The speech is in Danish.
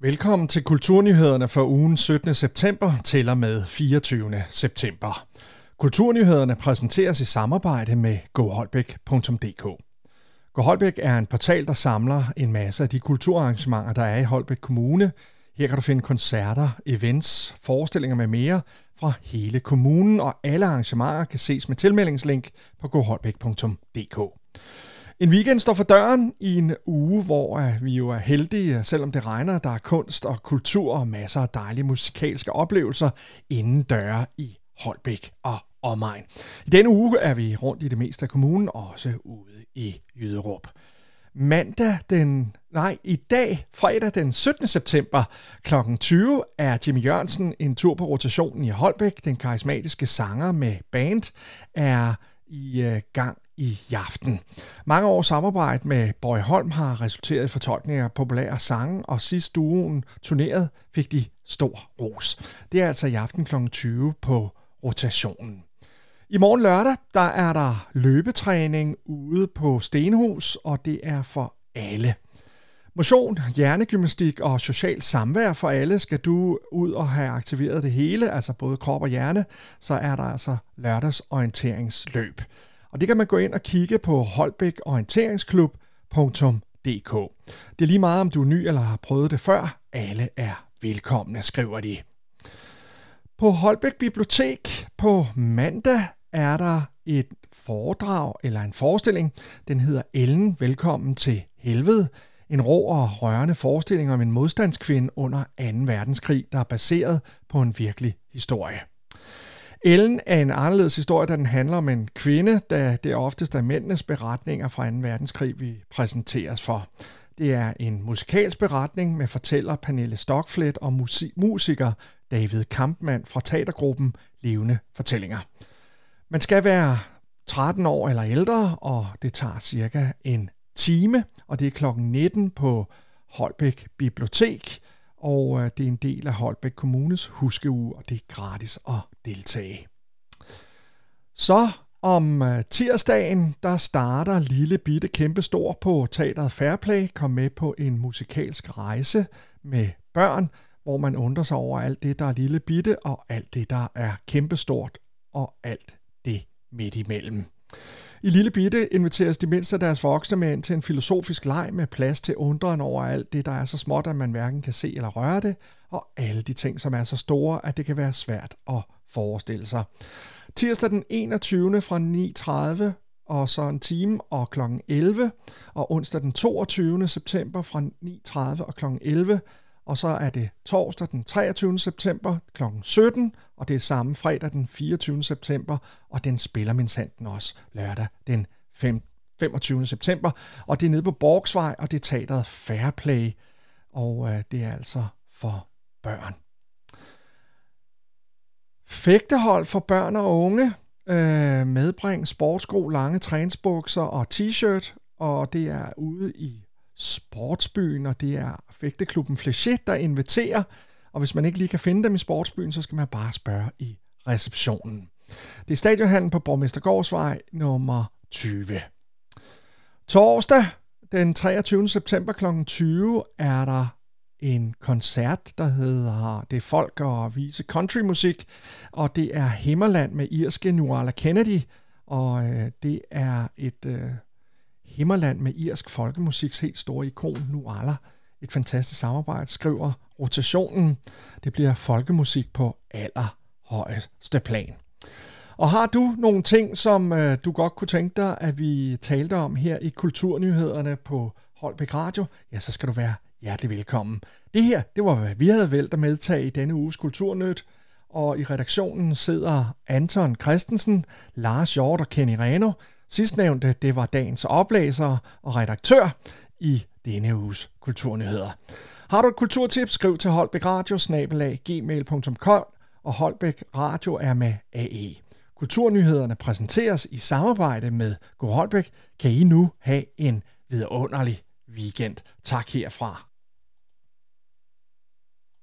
Velkommen til Kulturnyhederne for ugen 17. september til og med 24. september. Kulturnyhederne præsenteres i samarbejde med goholbæk.dk. GoHolbæk er en portal, der samler en masse af de kulturarrangementer, der er i Holbæk Kommune. Her kan du finde koncerter, events, forestillinger med mere fra hele kommunen, og alle arrangementer kan ses med tilmeldingslink på goholbæk.dk. En weekend står for døren i en uge, hvor øh, vi jo er heldige, øh, selvom det regner, der er kunst og kultur og masser af dejlige musikalske oplevelser inden døre i Holbæk og omegn. I denne uge er vi rundt i det meste af kommunen, også ude i Jyderup. Mandag den, nej, i dag, fredag den 17. september kl. 20, er Jimmy Jørgensen en tur på rotationen i Holbæk. Den karismatiske sanger med band er i øh, gang i aften. Mange års samarbejde med Bøje Holm har resulteret i fortolkninger af populære sange, og sidst duoen turneret fik de stor ros. Det er altså i aften kl. 20 på rotationen. I morgen lørdag, der er der løbetræning ude på Stenhus, og det er for alle. Motion, hjernegymnastik og social samvær for alle. Skal du ud og have aktiveret det hele, altså både krop og hjerne, så er der altså lørdagsorienteringsløb. Og det kan man gå ind og kigge på holbækorienteringsklub.dk. Det er lige meget, om du er ny eller har prøvet det før. Alle er velkomne, skriver de. På Holbæk Bibliotek på mandag er der et foredrag eller en forestilling. Den hedder Ellen, velkommen til helvede. En rå og rørende forestilling om en modstandskvinde under 2. verdenskrig, der er baseret på en virkelig historie. Ellen er en anderledes historie, da den handler om en kvinde, da det oftest er mændenes beretninger fra 2. verdenskrig, vi præsenteres for. Det er en musikalsk beretning med fortæller Pernille Stockflet og musiker David Kampmann fra teatergruppen Levende Fortællinger. Man skal være 13 år eller ældre, og det tager cirka en time, og det er klokken 19 på Holbæk Bibliotek, og øh, det er en del af Holbæk Kommunes huskeuge, og det er gratis at deltage. Så om øh, tirsdagen, der starter Lille Bitte Kæmpe Stor på Teateret Fairplay. Kom med på en musikalsk rejse med børn, hvor man undrer sig over alt det, der er lille bitte, og alt det, der er kæmpestort, og alt det midt imellem. I Lille Bitte inviteres de mindste af deres voksne med ind til en filosofisk leg med plads til undren over alt det, der er så småt, at man hverken kan se eller røre det, og alle de ting, som er så store, at det kan være svært at forestille sig. Tirsdag den 21. fra 9.30 og så en time og kl. 11, og onsdag den 22. september fra 9.30 og kl. 11, og så er det torsdag den 23. september kl. 17, og det er samme fredag den 24. september, og den spiller min sanden også lørdag den 5, 25. september, og det er nede på Borgsvej, og det er teateret Fairplay, og øh, det er altså for børn. Fægtehold for børn og unge. Øh, medbring sportsko, lange træningsbukser og t-shirt, og det er ude i Sportsbyen, og det er fægteklubben Flechet, der inviterer. Og hvis man ikke lige kan finde dem i Sportsbyen, så skal man bare spørge i receptionen. Det er stadionhallen på Borgmestergårdsvej nummer 20. Torsdag den 23. september kl. 20 er der en koncert, der hedder Det er folk og vise countrymusik, og det er Himmerland med irske Nuala Kennedy, og øh, det er et øh, Himmerland med irsk folkemusiks helt store ikon Nuala. Et fantastisk samarbejde, skriver rotationen. Det bliver folkemusik på allerhøjeste plan. Og har du nogle ting, som øh, du godt kunne tænke dig, at vi talte om her i Kulturnyhederne på Holbæk Radio, ja, så skal du være hjertelig velkommen. Det her, det var, hvad vi havde valgt at medtage i denne uges Kulturnyt, og i redaktionen sidder Anton Christensen, Lars Hjort og Kenny Reno. Sidstnævnte, det var dagens oplæser og redaktør i denne uges Kulturnyheder. Har du et kulturtip, skriv til Holbæk Radio, gmail.com, og Holbæk Radio er med AE. Kulturnyhederne præsenteres i samarbejde med Go Holbæk. Kan I nu have en vidunderlig weekend. Tak herfra.